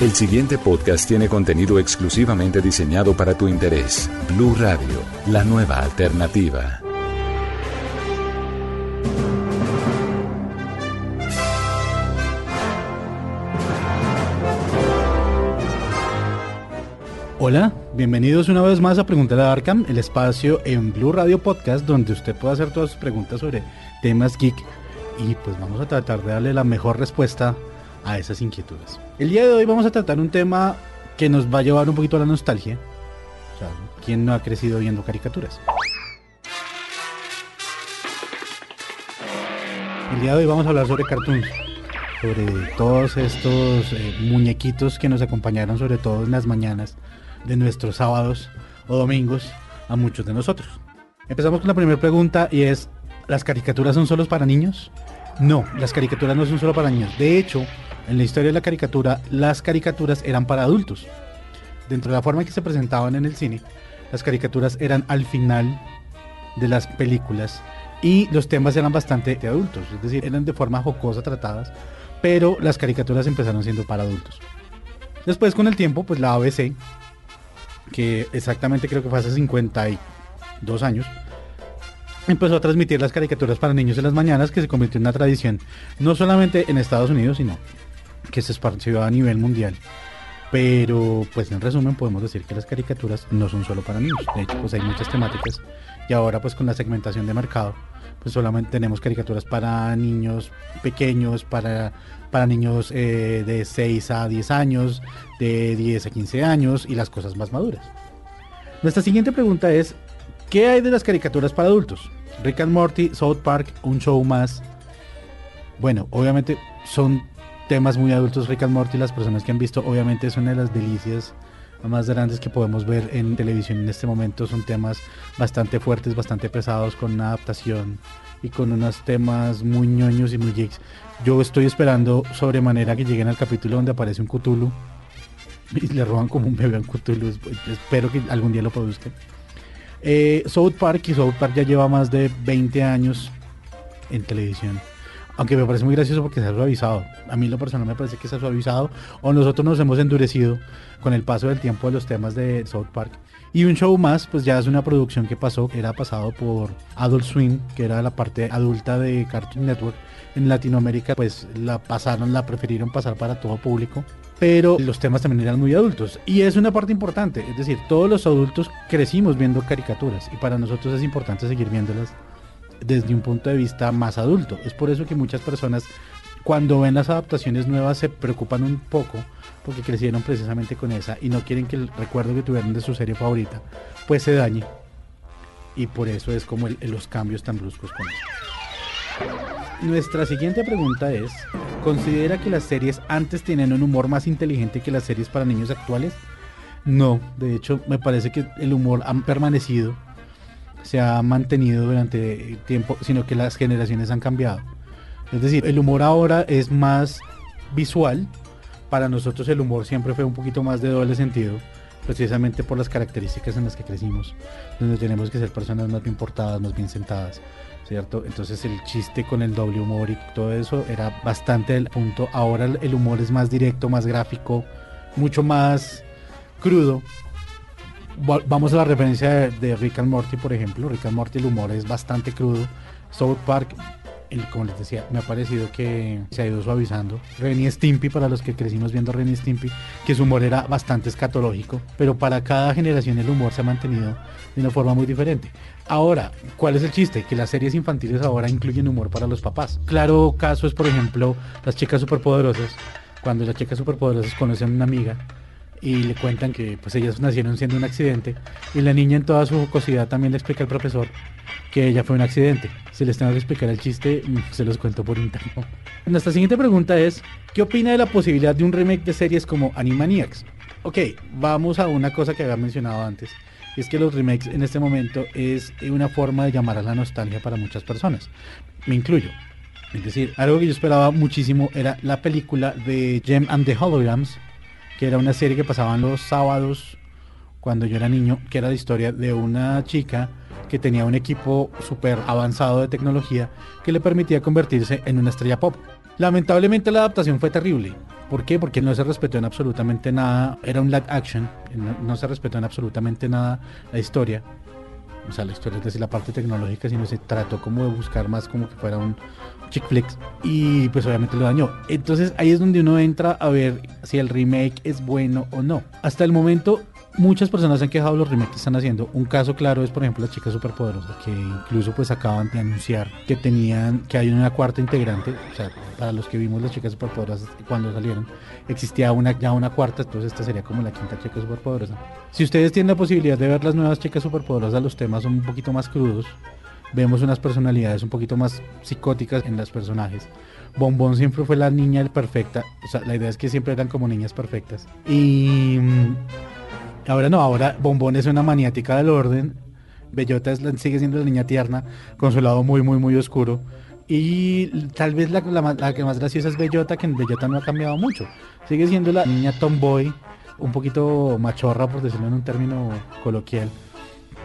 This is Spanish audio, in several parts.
El siguiente podcast tiene contenido exclusivamente diseñado para tu interés. Blue Radio, la nueva alternativa. Hola, bienvenidos una vez más a Preguntar a Arkham, el espacio en Blue Radio Podcast donde usted puede hacer todas sus preguntas sobre temas geek y pues vamos a tratar de darle la mejor respuesta a esas inquietudes. El día de hoy vamos a tratar un tema que nos va a llevar un poquito a la nostalgia. O sea, ¿quién no ha crecido viendo caricaturas? El día de hoy vamos a hablar sobre cartoons, sobre todos estos eh, muñequitos que nos acompañaron sobre todo en las mañanas de nuestros sábados o domingos a muchos de nosotros. Empezamos con la primera pregunta y es, ¿las caricaturas son solos para niños? No, las caricaturas no son solo para niños. De hecho, en la historia de la caricatura, las caricaturas eran para adultos. Dentro de la forma en que se presentaban en el cine, las caricaturas eran al final de las películas y los temas eran bastante adultos, es decir, eran de forma jocosa tratadas, pero las caricaturas empezaron siendo para adultos. Después con el tiempo, pues la ABC, que exactamente creo que fue hace 52 años, empezó a transmitir las caricaturas para niños en las mañanas, que se convirtió en una tradición, no solamente en Estados Unidos, sino que se esparció a nivel mundial. Pero, pues en resumen, podemos decir que las caricaturas no son solo para niños. De hecho, pues hay muchas temáticas. Y ahora, pues con la segmentación de mercado, pues solamente tenemos caricaturas para niños pequeños, para, para niños eh, de 6 a 10 años, de 10 a 15 años y las cosas más maduras. Nuestra siguiente pregunta es, ¿qué hay de las caricaturas para adultos? Rick and Morty, South Park, un show más. Bueno, obviamente son temas muy adultos Rick and Morty, las personas que han visto, obviamente es una de las delicias más grandes que podemos ver en televisión en este momento. Son temas bastante fuertes, bastante pesados, con una adaptación y con unos temas muy ñoños y muy geeks. Yo estoy esperando sobremanera que lleguen al capítulo donde aparece un Cthulhu y le roban como un bebé a un Cthulhu. Espero que algún día lo produzcan. Eh, South Park y South Park ya lleva más de 20 años en televisión. Aunque me parece muy gracioso porque se ha suavizado. A mí lo personal me parece que se ha suavizado. O nosotros nos hemos endurecido con el paso del tiempo de los temas de South Park. Y un show más, pues ya es una producción que pasó, era pasado por Adult Swim, que era la parte adulta de Cartoon Network. En Latinoamérica, pues la pasaron, la prefirieron pasar para todo público. Pero los temas también eran muy adultos. Y es una parte importante. Es decir, todos los adultos crecimos viendo caricaturas. Y para nosotros es importante seguir viéndolas desde un punto de vista más adulto. Es por eso que muchas personas cuando ven las adaptaciones nuevas se preocupan un poco porque crecieron precisamente con esa y no quieren que el recuerdo que tuvieron de su serie favorita pues se dañe. Y por eso es como los cambios tan bruscos con eso. Nuestra siguiente pregunta es, ¿considera que las series antes tenían un humor más inteligente que las series para niños actuales? No, de hecho me parece que el humor ha permanecido se ha mantenido durante tiempo, sino que las generaciones han cambiado. Es decir, el humor ahora es más visual. Para nosotros el humor siempre fue un poquito más de doble sentido, precisamente por las características en las que crecimos, donde tenemos que ser personas más bien portadas, más bien sentadas, ¿cierto? Entonces el chiste con el doble humor y todo eso era bastante el punto. Ahora el humor es más directo, más gráfico, mucho más crudo, vamos a la referencia de, Rick and Morty, por ejemplo. Rick and Morty, el humor es bastante crudo. South Park, el, como les decía, me ha parecido que se ha ido suavizando. Renny Stimpy, para los que crecimos viendo Renny Stimpy, que su humor era bastante escatológico, pero para cada generación el humor se ha mantenido de una forma muy diferente. Ahora, ¿cuál es el chiste? Que las series infantiles ahora incluyen humor para los papás. Claro caso es, por ejemplo, las chicas superpoderosas. Cuando las chicas superpoderosas conocen a una amiga y le cuentan que pues ellas nacieron siendo un accidente y la niña en toda su jocosidad también le explica al profesor que ella fue un accidente. Si les tengo que explicar el chiste, mm, se los cuento por interno. Nuestra siguiente pregunta es, ¿qué opina de la posibilidad de un remake de series como Animaniacs? Ok, vamos a una cosa que había mencionado antes. Es que los remakes en este momento es una forma de llamar a la nostalgia para muchas personas. Me incluyo. Es decir, algo que yo esperaba muchísimo era la película de Gem and the Holograms, que era una serie que pasaban los sábados cuando yo era niño, que era la historia de una chica que tenía un equipo súper avanzado de tecnología que le permitía convertirse en una estrella pop. Lamentablemente la adaptación fue terrible ¿Por qué? Porque no se respetó en absolutamente nada. Era un live action. No, se respetó en absolutamente nada la historia. O sea, la historia es decir, la parte tecnológica, sino se trató como de buscar más como que fuera un chick flick. Y pues obviamente lo dañó. Entonces ahí es donde uno entra a ver si el remake es bueno o no. Hasta el momento muchas personas han quejado los remakes que están haciendo. Un caso claro es, por ejemplo, las chicas superpoderosas, que incluso pues acaban de anunciar que tenían, que hay una cuarta integrante. O sea, para los que vimos las chicas superpoderosas cuando salieron, existía una, ya una cuarta, entonces esta sería como la quinta chica superpoderosa. Si ustedes tienen la posibilidad de ver las nuevas chicas superpoderosas, los temas son un poquito más crudos. Vemos unas personalidades un poquito más psicóticas en los personajes. Bombón siempre fue la niña perfecta. O sea, la idea es que siempre eran como niñas perfectas. Y mm, Ahora no, ahora Bombón es una maniática del orden. Bellota sigue siendo la niña tierna, con su lado muy, muy, muy oscuro. Y tal vez la, que más graciosa es Bellota, que en Bellota no ha cambiado mucho. Sigue siendo la niña tomboy, un poquito machorra, por decirlo en un término coloquial.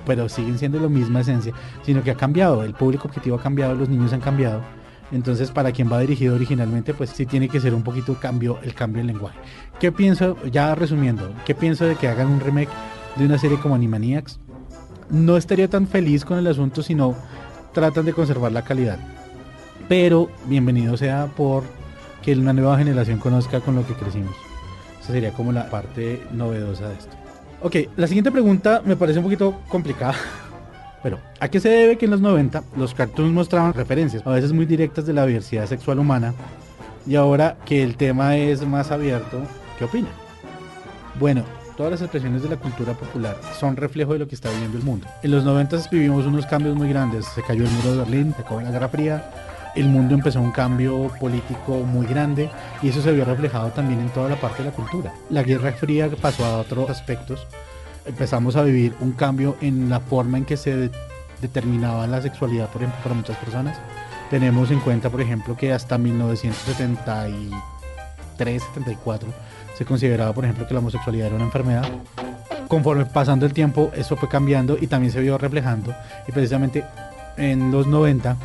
Pero siguen siendo la misma esencia, sino que ha cambiado. El público objetivo ha cambiado, los niños han cambiado. Entonces, para quien va dirigido originalmente, pues sí tiene que ser un poquito cambio, el cambio en lenguaje. ¿Qué pienso, ya resumiendo, qué pienso de que hagan un remake de una serie como Animaniacs? No estaría tan feliz con el asunto si no tratan de conservar la calidad. Pero bienvenido sea por que una nueva generación conozca con lo que crecimos. Esa sería como la parte novedosa de esto. Ok, la siguiente pregunta me parece un poquito complicada Pero, ¿a qué se debe que en los 90 los cartoons mostraban referencias, a veces muy directas de la diversidad sexual humana, y ahora que el tema es más abierto, ¿qué opina? Bueno, todas las expresiones de la cultura popular son reflejo de lo que está viviendo el mundo. En los 90 vivimos unos cambios muy grandes, se cayó el muro de Berlín, se acabó la Guerra Fría, el mundo empezó un cambio político muy grande y eso se vio reflejado también en toda la parte de la cultura. La Guerra Fría pasó a otros aspectos empezamos a vivir un cambio en la forma en que se determinaba la sexualidad, por ejemplo, para muchas personas. Tenemos en cuenta, por ejemplo, que hasta 1973, 74 se consideraba, por ejemplo, que la homosexualidad era una enfermedad. Conforme pasando el tiempo, eso fue cambiando y también se vio reflejando. Y precisamente en los 90,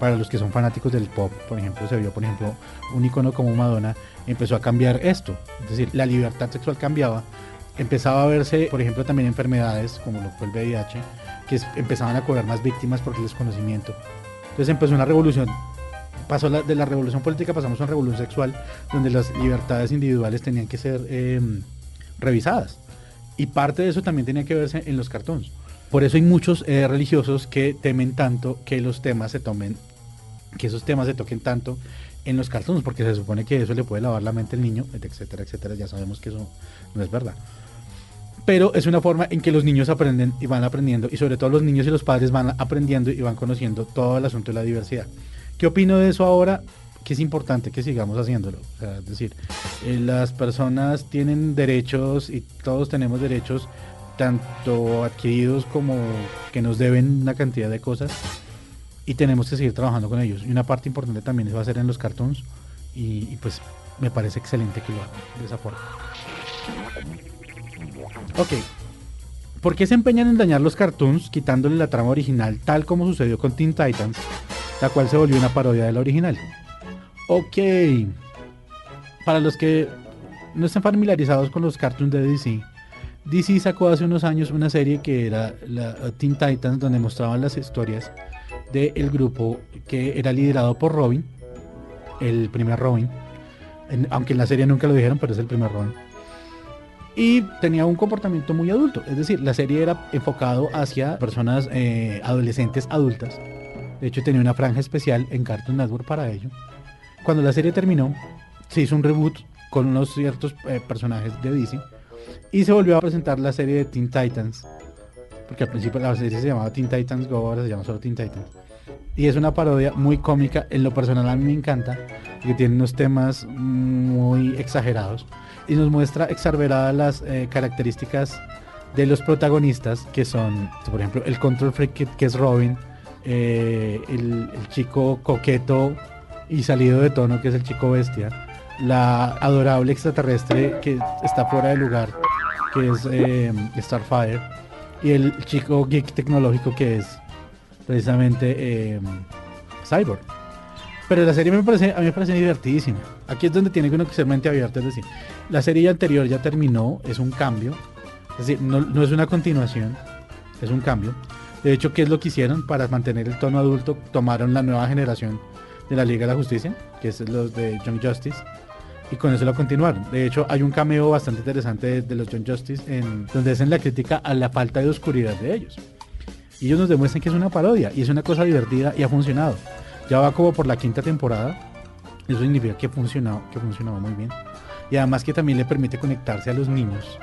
para los que son fanáticos del pop, por ejemplo, se vio, por ejemplo, un icono como Madonna, empezó a cambiar esto. Es decir, la libertad sexual cambiaba empezaba a verse, por ejemplo, también enfermedades como lo fue el VIH, que empezaban a cobrar más víctimas por el desconocimiento. Entonces empezó una revolución, pasó de la revolución política pasamos a una revolución sexual, donde las libertades individuales tenían que ser em, revisadas. Y parte de eso también tenía que verse en los cartones. Por eso hay muchos eh, religiosos que temen tanto que los temas se tomen, que esos temas se toquen tanto en los cartones, porque se supone que eso le puede lavar la mente al niño, etcétera, etcétera. Ya sabemos que eso no es verdad pero es una forma en que los niños aprenden y van aprendiendo, y sobre todo los niños y los padres van aprendiendo y van conociendo todo el asunto de la diversidad. ¿Qué opino de eso ahora? Que es importante que sigamos haciéndolo. es decir, eh, las personas tienen derechos y todos tenemos derechos, tanto adquiridos como que nos deben una cantidad de cosas, y tenemos que seguir trabajando con ellos. Y una parte importante también va a ser en los cartoons, y, y pues me parece excelente que lo hagan de esa forma. Ok. ¿Por qué se empeñan en dañar los cartoons quitándole la trama original tal como sucedió con Teen Titans, la cual se volvió una parodia de la original? Ok. Para los que no están familiarizados con los cartoons de DC, DC sacó hace unos años una serie que era la Teen Titans donde mostraban las historias del grupo que era liderado por Robin, el primer Robin, aunque en la serie nunca lo dijeron, pero es el primer Robin y tenía un comportamiento muy adulto. Es decir, la serie era enfocado hacia personas eh, adolescentes adultas. De hecho, tenía una franja especial en Cartoon Network para ello. Cuando la serie terminó, se hizo un reboot con unos ciertos eh, personajes de DC y se volvió a presentar la serie de Teen Titans. Porque al principio la serie se llamaba Teen Titans Go, ahora se llama solo Teen Titans. Y es una parodia muy cómica. En lo personal a mí me encanta, porque tiene unos temas muy exagerados y nos muestra exasperadas las eh, características de los protagonistas, que son, por ejemplo, el control freak que, es Robin, eh, el, chico coqueto y salido de tono, que es el chico bestia, la adorable extraterrestre que está fuera de lugar, que es eh, Starfire, y el chico geek tecnológico que es precisamente Cyborg. Pero la serie me parece, a mí me parece divertidísima. Aquí es donde tiene uno que ser mente abierta, es decir, la serie anterior ya terminó, es un cambio, es decir, no, es una continuación, es un cambio. De hecho, ¿qué es lo que hicieron para mantener el tono adulto? Tomaron la nueva generación de la Liga de la Justicia, que es los de Young Justice, y con eso lo continuaron. De hecho, hay un cameo bastante interesante de, los Young Justice en donde hacen la crítica a la falta de oscuridad de ellos. Y ellos nos demuestran que es una parodia y es una cosa divertida y ha funcionado. Ya va como por la quinta temporada. Eso significa que ha funcionado, que ha funcionado muy bien. Y además que también le permite conectarse a los niños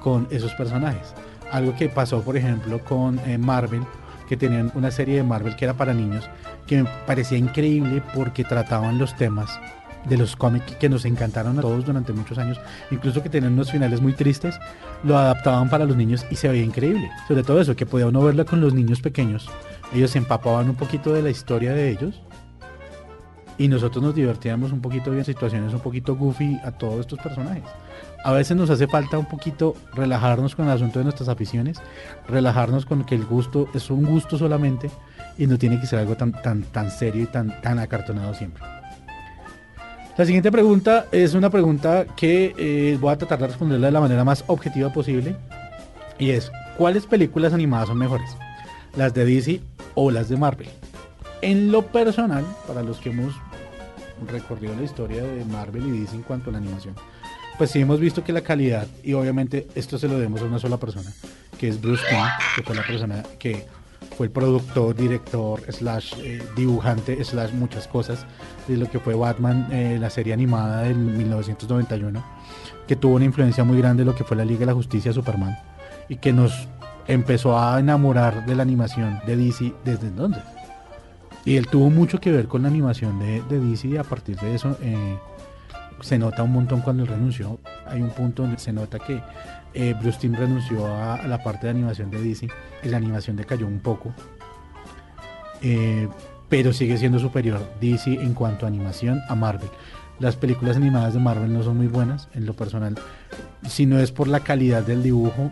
con esos personajes. Algo que pasó, por ejemplo, con eh, Marvel, que tenían una serie de Marvel que era para niños, que me parecía increíble porque trataban los temas de los cómics que nos encantaron a todos durante muchos años, incluso que tenían unos finales muy tristes, lo adaptaban para los niños y se veía increíble. Sobre todo eso, que podía uno verla con los niños pequeños, ellos se empapaban un poquito de la historia de ellos y nosotros nos divertíamos un poquito en situaciones un poquito goofy a todos estos personajes. A veces nos hace falta un poquito relajarnos con el asunto de nuestras aficiones, relajarnos con que el gusto es un gusto solamente y no tiene que ser algo tan, tan, tan serio y tan, tan acartonado siempre. La siguiente pregunta es una pregunta que eh, voy a tratar de responderla de la manera más objetiva posible. Y es, ¿cuáles películas animadas son mejores? ¿Las de DC o las de Marvel? En lo personal, para los que hemos recorrido la historia de Marvel y DC en cuanto a la animación, pues sí hemos visto que la calidad, y obviamente esto se lo debemos a una sola persona, que es Bruce King, que fue la persona que fue el productor, director, slash eh, dibujante, slash muchas cosas de lo que fue Batman, eh, la serie animada del 1991, que tuvo una influencia muy grande de lo que fue la Liga de la Justicia Superman y que nos empezó a enamorar de la animación de DC desde entonces. Y él tuvo mucho que ver con la animación de, de DC y a partir de eso eh, se nota un montón cuando él renunció. Hay un punto donde se nota que eh, Bruce Timm renunció a, la parte de animación de DC y la animación decayó un poco. Eh, pero sigue siendo superior DC en cuanto a animación a Marvel. Las películas animadas de Marvel no son muy buenas en lo personal. Si no es por la calidad del dibujo,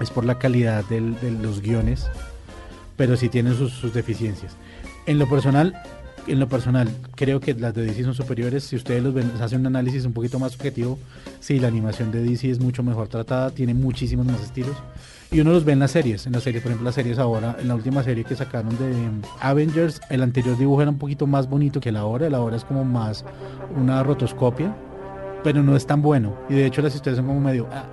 es por la calidad de los guiones, pero sí tienen sus deficiencias. En lo personal, en lo personal, creo que las de DC son superiores. Si ustedes los hacen un análisis un poquito más objetivo, sí, la animación de DC es mucho mejor tratada, tiene muchísimos más estilos. Y uno los ve en las series, en las series, por ejemplo, las series ahora, en la última serie que sacaron de Avengers, el anterior dibujo era un poquito más bonito que la ahora, la ahora es como más una rotoscopia, pero no es tan bueno. Y de hecho las historias son como medio... Ah.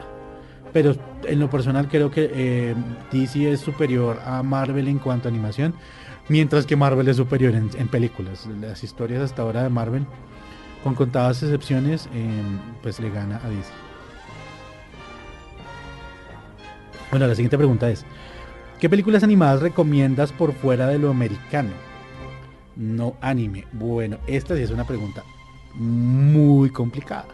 Pero en lo personal creo que eh, DC es superior a Marvel en cuanto a animación mientras que Marvel es superior en, películas. Las historias hasta ahora de Marvel, con contadas excepciones, em, pues le gana a DC. Bueno, la siguiente pregunta es, ¿qué películas animadas recomiendas por fuera de lo americano? No anime. Bueno, esta sí es una pregunta muy complicada.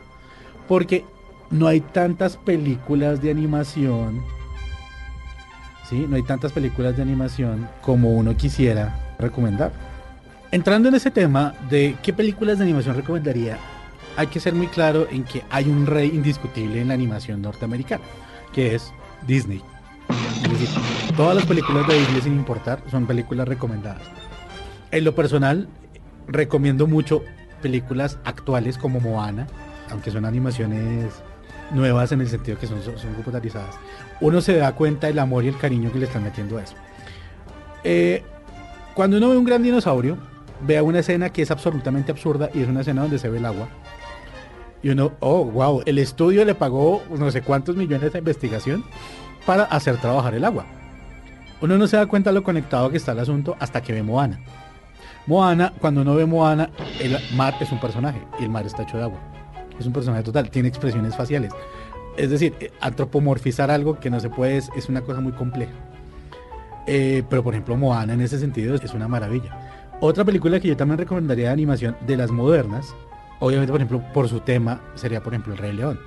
Porque no hay tantas películas de animación no hay tantas películas de animación como uno quisiera recomendar. Entrando en ese tema de qué películas de animación recomendaría, hay que ser muy claro en que hay un rey indiscutible en la animación norteamericana, que es Disney. Es decir, todas las películas de Disney sin importar son películas recomendadas. En lo personal, recomiendo mucho películas actuales como Moana, aunque son animaciones nuevas en el sentido que son, son computarizadas, uno se da cuenta del amor y el cariño que le están metiendo a eso. Eh, cuando uno ve un gran dinosaurio, vea una escena que es absolutamente absurda y es una escena donde se ve el agua. Y uno, oh, wow, el estudio le pagó no sé cuántos millones de investigación para hacer trabajar el agua. Uno no se da cuenta lo conectado que está el asunto hasta que ve Moana. Moana, cuando uno ve Moana, el mar es un personaje y el mar está hecho de agua es un personaje total, tiene expresiones faciales. Es decir, eh, antropomorfizar algo que no se puede es, una cosa muy compleja. Eh, pero por ejemplo, Moana en ese sentido es una maravilla. Otra película que yo también recomendaría de animación de las modernas, obviamente por ejemplo por su tema, sería por ejemplo El Rey León.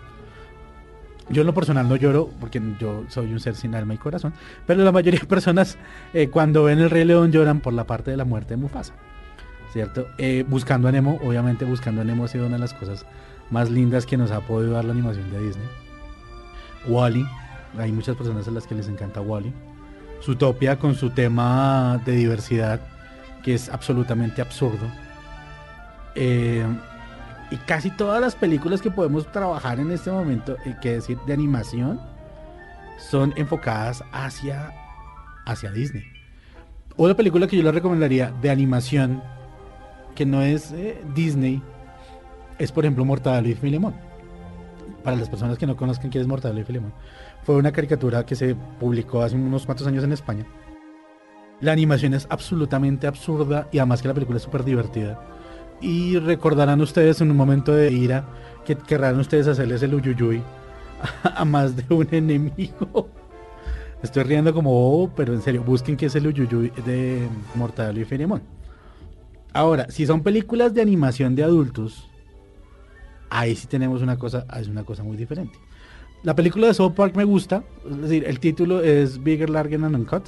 Yo en lo personal no lloro porque yo soy un ser sin alma y corazón, pero la mayoría de personas eh, cuando ven El Rey León lloran por la parte de la muerte de Mufasa. ¿Cierto? buscando a Nemo, obviamente buscando a Nemo ha sido una de las cosas más lindas que nos ha podido dar la animación de Disney. Wally, hay muchas personas a las que les encanta Wally. Zootopia con su tema de diversidad, que es absolutamente absurdo. Eh, y casi todas las películas que podemos trabajar en este momento, eh, que decir, de animación, son enfocadas hacia, hacia Disney. Una película que yo le recomendaría de animación, que no es eh, Disney, es por ejemplo Mortadelo y Filemón. Para las personas que no conozcan quién es Mortadelo y Filemón. Fue una caricatura que se publicó hace unos cuantos años en España. La animación es absolutamente absurda y además que la película es súper divertida. Y recordarán ustedes en un momento de ira que querrán ustedes hacerles el uyuyuy a más de un enemigo. Estoy riendo como oh, pero en serio, busquen qué es el uyuyuy de Mortadelo y Filemón. Ahora, si son películas de animación de adultos, ahí sí tenemos una cosa, es una cosa muy diferente. La película de South Park me gusta, es decir, el título es Bigger, Larger and Uncut.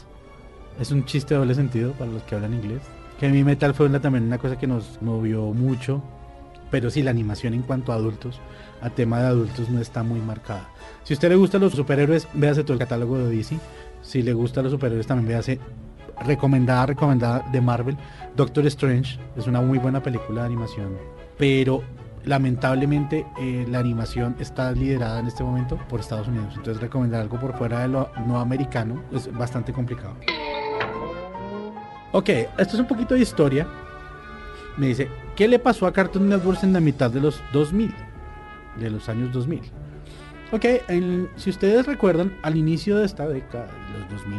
Es un chiste de doble sentido para los que hablan inglés. Que mi Metal fue una, también una cosa que nos movió mucho, pero sí la animación en cuanto a adultos, a tema de adultos no está muy marcada. Si a usted le gustan los superhéroes, véase todo el catálogo de DC. Si le gustan los superhéroes, también véase recomendada, recomendada de Marvel. Doctor Strange es una muy buena película de animación, pero lamentablemente eh, la animación está liderada en este momento por Estados Unidos. Entonces recomendar algo por fuera de lo no americano es bastante complicado. Ok, esto es un poquito de historia. Me dice, ¿qué le pasó a Cartoon Network en la mitad de los 2000? De los años 2000. Ok, si ustedes recuerdan, al inicio de esta década, los 2000,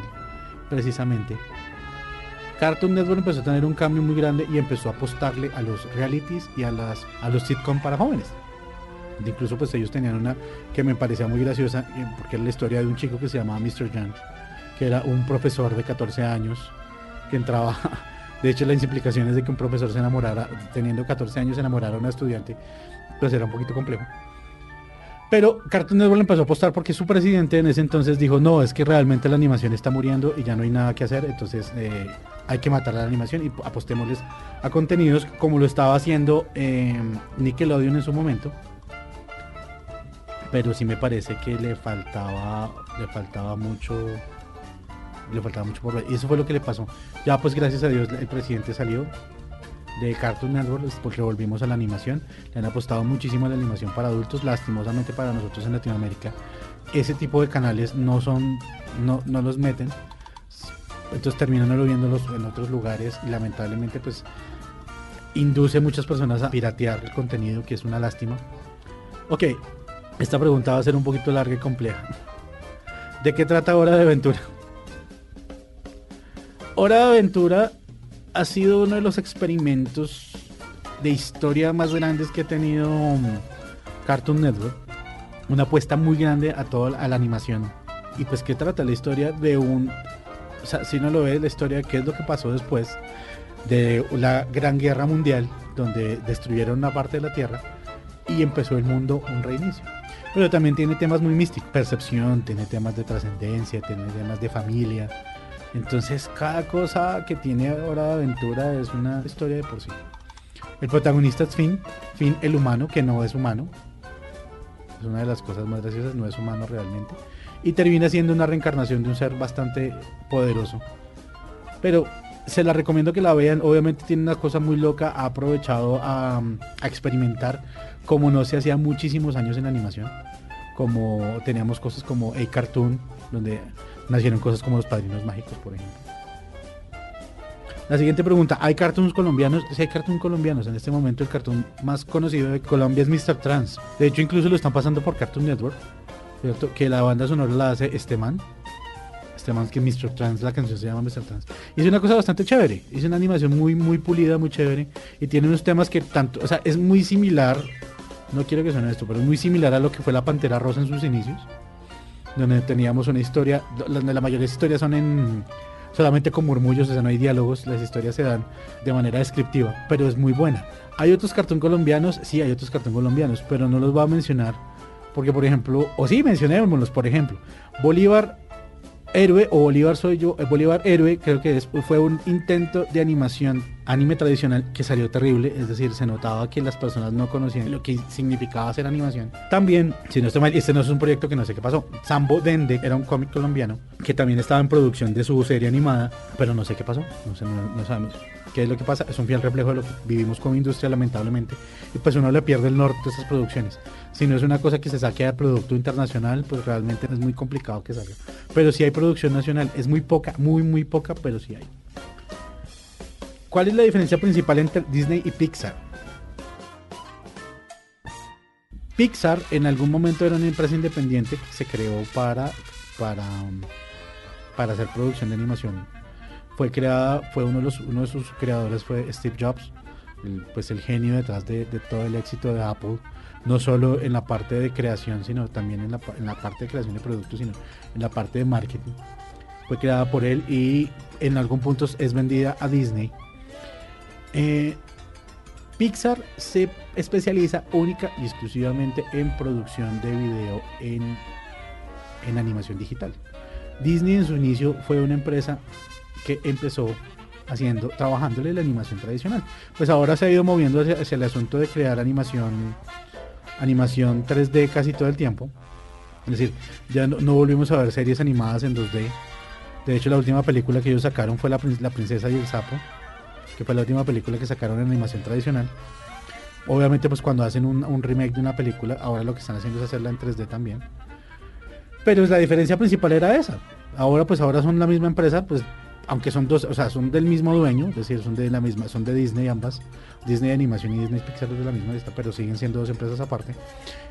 precisamente, Cartoon Network empezó a tener un cambio muy grande y empezó a apostarle a los realities y a las a los sitcom para jóvenes. Incluso pues ellos tenían una que me parecía muy graciosa porque era la historia de un chico que se llamaba Mr. Young, que era un profesor de 14 años que entraba de hecho las implicaciones de que un profesor se enamorara teniendo 14 años se enamorara a una estudiante pues era un poquito complejo. Pero Cartoon Network empezó a apostar porque su presidente en ese entonces dijo, no, es que realmente la animación está muriendo y ya no hay nada que hacer, entonces eh, hay que matar la animación y apostémosles a contenidos como lo estaba haciendo eh, Nickelodeon en su momento. Pero sí me parece que le faltaba, le faltaba mucho, le faltaba mucho por ver. Y eso fue lo que le pasó. Ya pues gracias a Dios el presidente salió de Cartoon Network porque volvimos a la animación. Le han apostado muchísimo a la animación para adultos, lastimosamente para nosotros en Latinoamérica. Ese tipo de canales no son, no, no los meten entonces terminan viéndolos en otros lugares y lamentablemente pues induce muchas personas a piratear el contenido, que es una lástima. Ok, esta pregunta va a ser un poquito larga y compleja. ¿De qué trata Hora de Aventura? Hora de Aventura ha sido uno de los experimentos de historia más grandes que ha tenido um, Cartoon Network. Una apuesta muy grande a toda a la animación. Y pues que trata la historia de un o sea, si no lo ve la historia, qué es lo que pasó después de la Gran Guerra Mundial, donde destruyeron una parte de la Tierra y empezó el mundo un reinicio. Pero también tiene temas muy místicos, percepción, tiene temas de trascendencia, tiene temas de familia. Entonces cada cosa que tiene ahora de aventura es una historia de por sí. El protagonista es Finn, Finn el humano, que no es humano. Es una de las cosas más graciosas, no es humano realmente y termina siendo una reencarnación de un ser bastante poderoso. Pero se la recomiendo que la vean. Obviamente tiene una cosa muy loca. Ha aprovechado a, experimentar como no se hacía muchísimos años en animación. Como teníamos cosas como A Cartoon, donde nacieron cosas como los padrinos mágicos, por ejemplo. La siguiente pregunta, ¿hay cartoons colombianos? Sí, hay cartoons colombianos. En este momento el cartoon más conocido de Colombia es Mr. Trans. De hecho, incluso lo están pasando por Cartoon Network. Que la banda sonora la hace este man. Este man que Mr. Trans, la canción se llama Mr. Trans. Y es una cosa bastante chévere. Es una animación muy, muy pulida, muy chévere. Y tiene unos temas que tanto, o sea, es muy similar. No quiero que suene esto, pero es muy similar a lo que fue la Pantera Rosa en sus inicios. Donde teníamos una historia, donde la mayoría de historias son en solamente con murmullos, o sea, no hay diálogos, las historias se dan de manera descriptiva, pero es muy buena. Hay otros cartón colombianos, sí, hay otros cartón colombianos, pero no los voy a mencionar porque, por ejemplo, o sí, mencionémoslos, por ejemplo, Bolívar Héroe o Bolívar Soy Yo, eh, Bolívar Héroe, creo que fue un intento de animación anime tradicional que salió terrible, es decir, se notaba que las personas no conocían lo que significaba hacer animación. También, si no estoy mal, este no es un proyecto que no sé qué pasó. Sambo Dende era un cómic colombiano que también estaba en producción de su serie animada, pero no sé qué pasó, no, sabemos qué es lo que pasa, es un fiel reflejo de lo que vivimos como industria lamentablemente, y pues uno le pierde el norte de esas producciones. Si no es una cosa que se saque de producto internacional, pues realmente es muy complicado que salga. Pero si hay producción nacional, es muy poca, muy muy poca, pero sí hay. ¿Cuál es la diferencia principal entre Disney y Pixar? Pixar en algún momento era una empresa independiente que se creó para, para, para hacer producción de animación. Fue creada, fue uno de, los, uno de sus creadores fue Steve Jobs, pues el genio detrás de, todo el éxito de Apple, no solo en la parte de creación, sino también en la, en la parte de creación de productos, sino en la parte de marketing. Fue creada por él y en algún punto es vendida a Disney eh, Pixar se especializa única y exclusivamente en producción de video en, en animación digital. Disney en su inicio fue una empresa que empezó haciendo, trabajándole la animación tradicional. Pues ahora se ha ido moviendo hacia, el asunto de crear animación, animación 3D casi todo el tiempo. Es decir, ya no, volvimos a ver series animadas en 2D. De hecho, la última película que ellos sacaron fue La, la Princesa y el Sapo que fue la última película que sacaron en animación tradicional. Obviamente, pues cuando hacen un, remake de una película, ahora lo que están haciendo es hacerla en 3D también. Pero la diferencia principal era esa. Ahora, pues ahora son la misma empresa, pues aunque son dos, o sea, son del mismo dueño, es decir, son de la misma, son de Disney ambas, Disney Animación y Disney Pixar es de la misma lista, pero siguen siendo dos empresas aparte.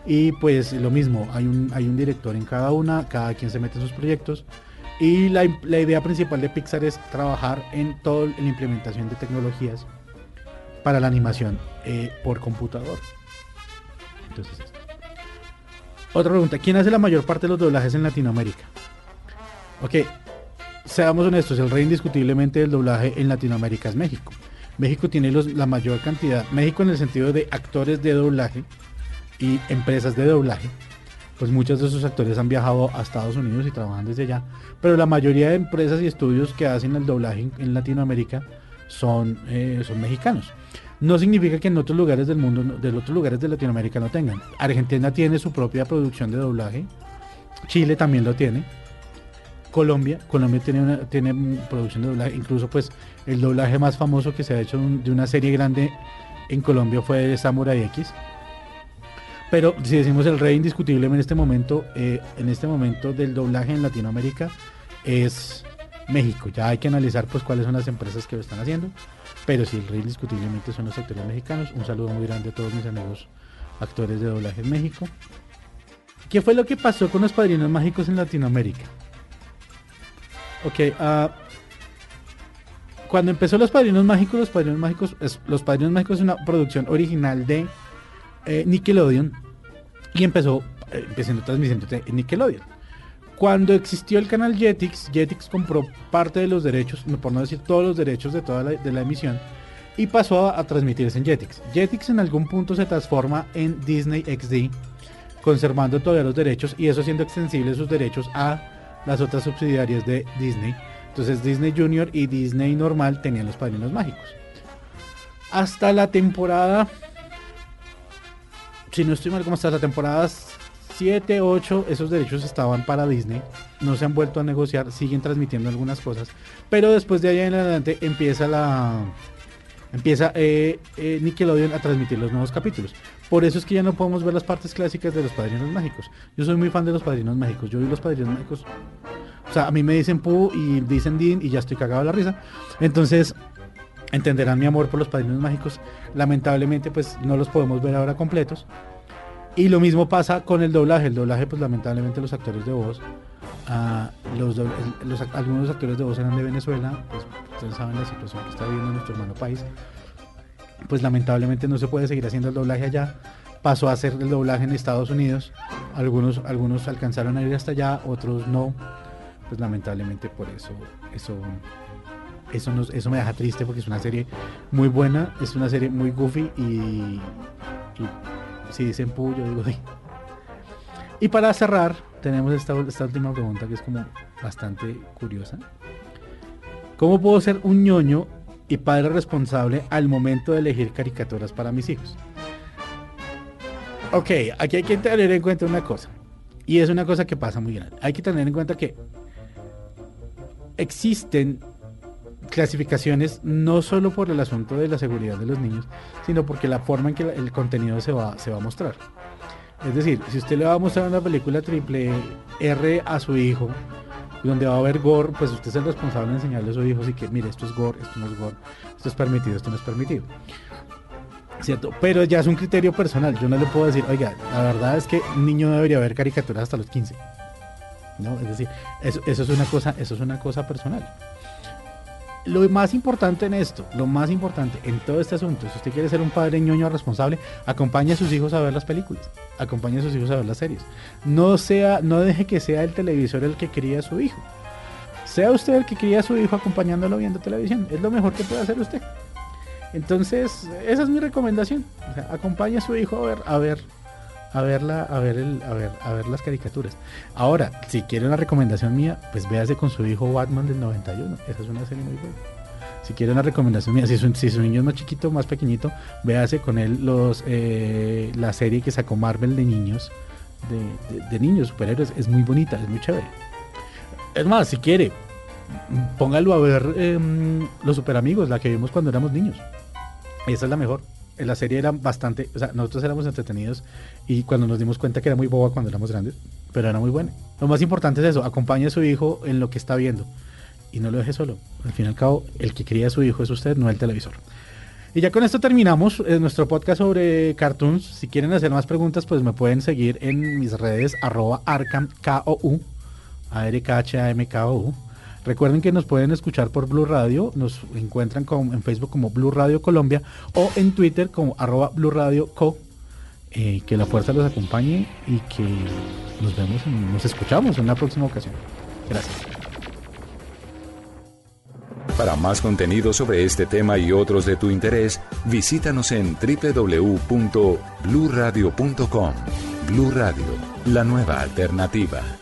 Y pues lo mismo, hay un, hay un director en cada una, cada quien se mete en sus proyectos y la, idea principal de Pixar es trabajar en toda la implementación de tecnologías para la animación eh, por computador. Entonces, Otra pregunta, ¿quién hace la mayor parte de los doblajes en Latinoamérica? Ok, seamos honestos, el rey indiscutiblemente del doblaje en Latinoamérica es México. México tiene la mayor cantidad, México en el sentido de actores de doblaje y empresas de doblaje, pues muchos de esos actores han viajado a Estados Unidos y trabajan desde allá, pero la mayoría de empresas y estudios que hacen el doblaje en, Latinoamérica son, eh, son mexicanos. No significa que en otros lugares del mundo, de otros lugares de Latinoamérica no tengan. Argentina tiene su propia producción de doblaje, Chile también lo tiene, Colombia, Colombia tiene una tiene producción de doblaje, incluso pues el doblaje más famoso que se ha hecho de una serie grande en Colombia fue Samurai X pero si decimos el rey indiscutible en este momento, eh, en este momento del doblaje en Latinoamérica es México. Ya hay que analizar pues cuáles son las empresas que lo están haciendo. Pero si el rey indiscutiblemente son los actores mexicanos. Un saludo muy grande a todos mis amigos actores de doblaje en México. ¿Qué fue lo que pasó con los padrinos mágicos en Latinoamérica? Ok, uh, cuando empezó Los Padrinos Mágicos, Los Padrinos Mágicos, Los Padrinos Mágicos es una producción original de eh, Nickelodeon y empezó eh, empezando transmitiendo en Nickelodeon. Cuando existió el canal Jetix, Jetix compró parte de los derechos, por no decir todos los derechos de toda la, de la emisión, y pasó a, transmitirse en Jetix. Jetix en algún punto se transforma en Disney XD, conservando todavía los derechos y eso haciendo extensibles sus derechos a las otras subsidiarias de Disney. Entonces Disney Junior y Disney normal tenían los padrinos mágicos. Hasta la temporada si no estoy mal, como hasta la temporada 7, 8, esos derechos estaban para Disney. No se han vuelto a negociar, siguen transmitiendo algunas cosas. Pero después de allá en adelante empieza la. Empieza eh, eh, Nickelodeon a transmitir los nuevos capítulos. Por eso es que ya no podemos ver las partes clásicas de los Padrinos Mágicos. Yo soy muy fan de los Padrinos Mágicos. Yo vi los Padrinos Mágicos. O sea, a mí me dicen Pu y dicen Dean y ya estoy cagado de la risa. Entonces, entenderán mi amor por los padrinos mágicos. Lamentablemente, pues no los podemos ver ahora completos. Y lo mismo pasa con el doblaje. El doblaje, pues lamentablemente los actores de voz, uh, los, los, algunos actores de voz eran de Venezuela, pues ustedes saben la situación que está viviendo nuestro hermano país. Pues lamentablemente no se puede seguir haciendo el doblaje allá. Pasó a hacer el doblaje en Estados Unidos. Algunos, algunos alcanzaron a ir hasta allá, otros no. Pues lamentablemente por eso, eso eso, eso me deja triste porque es una serie muy buena, es una serie muy goofy y, si dicen pu, yo digo sí. Y para cerrar, tenemos esta, esta última pregunta que es como bastante curiosa. ¿Cómo puedo ser un ñoño y padre responsable al momento de elegir caricaturas para mis hijos. Ok, aquí hay que tener en cuenta una cosa. Y es una cosa que pasa muy grande. Hay que tener en cuenta que existen clasificaciones no solo por el asunto de la seguridad de los niños, sino porque la forma en que el contenido se va, se va a mostrar. Es decir, si usted le va a mostrar una película triple R a su hijo, donde va a haber gore, pues usted es el responsable de enseñarle a su hijo, así que mire, esto es gore, esto no es gore, esto es permitido, esto no es permitido. ¿Cierto? Pero ya es un criterio personal. Yo no le puedo decir, oiga, la verdad es que un niño debería ver caricaturas hasta los 15. ¿No? Es decir, eso, eso, es una cosa, eso es una cosa personal lo más importante en esto, lo más importante en todo este asunto, si usted quiere ser un padre ñoño responsable, acompañe a sus hijos a ver las películas, acompañe a sus hijos a ver las series. No sea, no deje que sea el televisor el que cría a su hijo. Sea usted el que cría a su hijo acompañándolo viendo televisión. Es lo mejor que puede hacer usted. Entonces, esa es mi recomendación. acompañe a su hijo a ver, a ver a verla, a ver el, a ver, a ver las caricaturas. Ahora, si quiere una recomendación mía, pues véase con su hijo Batman del 91. Esa es una serie muy buena. Si quiere una recomendación mía, si su, si niño es más chiquito, más pequeñito, véase con él los eh, la serie que sacó Marvel de niños, de, niños, superhéroes. Es muy bonita, es muy chévere. Es más, si quiere, póngalo a ver em, Los Super Amigos, la que vimos cuando éramos niños. Esa es la mejor la serie era bastante, o sea, nosotros éramos entretenidos y cuando nos dimos cuenta que era muy boba cuando éramos grandes, pero era muy buena. Lo más importante es eso, acompañe a su hijo en lo que está viendo y no lo deje solo. Al fin y al cabo, el que cría a su hijo es usted, no el televisor. Y ya con esto terminamos eh, nuestro podcast sobre cartoons. Si quieren hacer más preguntas, pues me pueden seguir en mis redes arroba arcam, K-O-U, a r k h a m k o u Recuerden que nos pueden escuchar por Blue Radio, nos encuentran en Facebook como Blue Radio Colombia o en Twitter como arroba Blue Radio Co. Eh, que la fuerza los acompañe y que nos vemos, nos escuchamos en una próxima ocasión. Gracias. Para más contenido sobre este tema y otros de tu interés, visítanos en www.bluradio.com. Blue Radio, la nueva alternativa.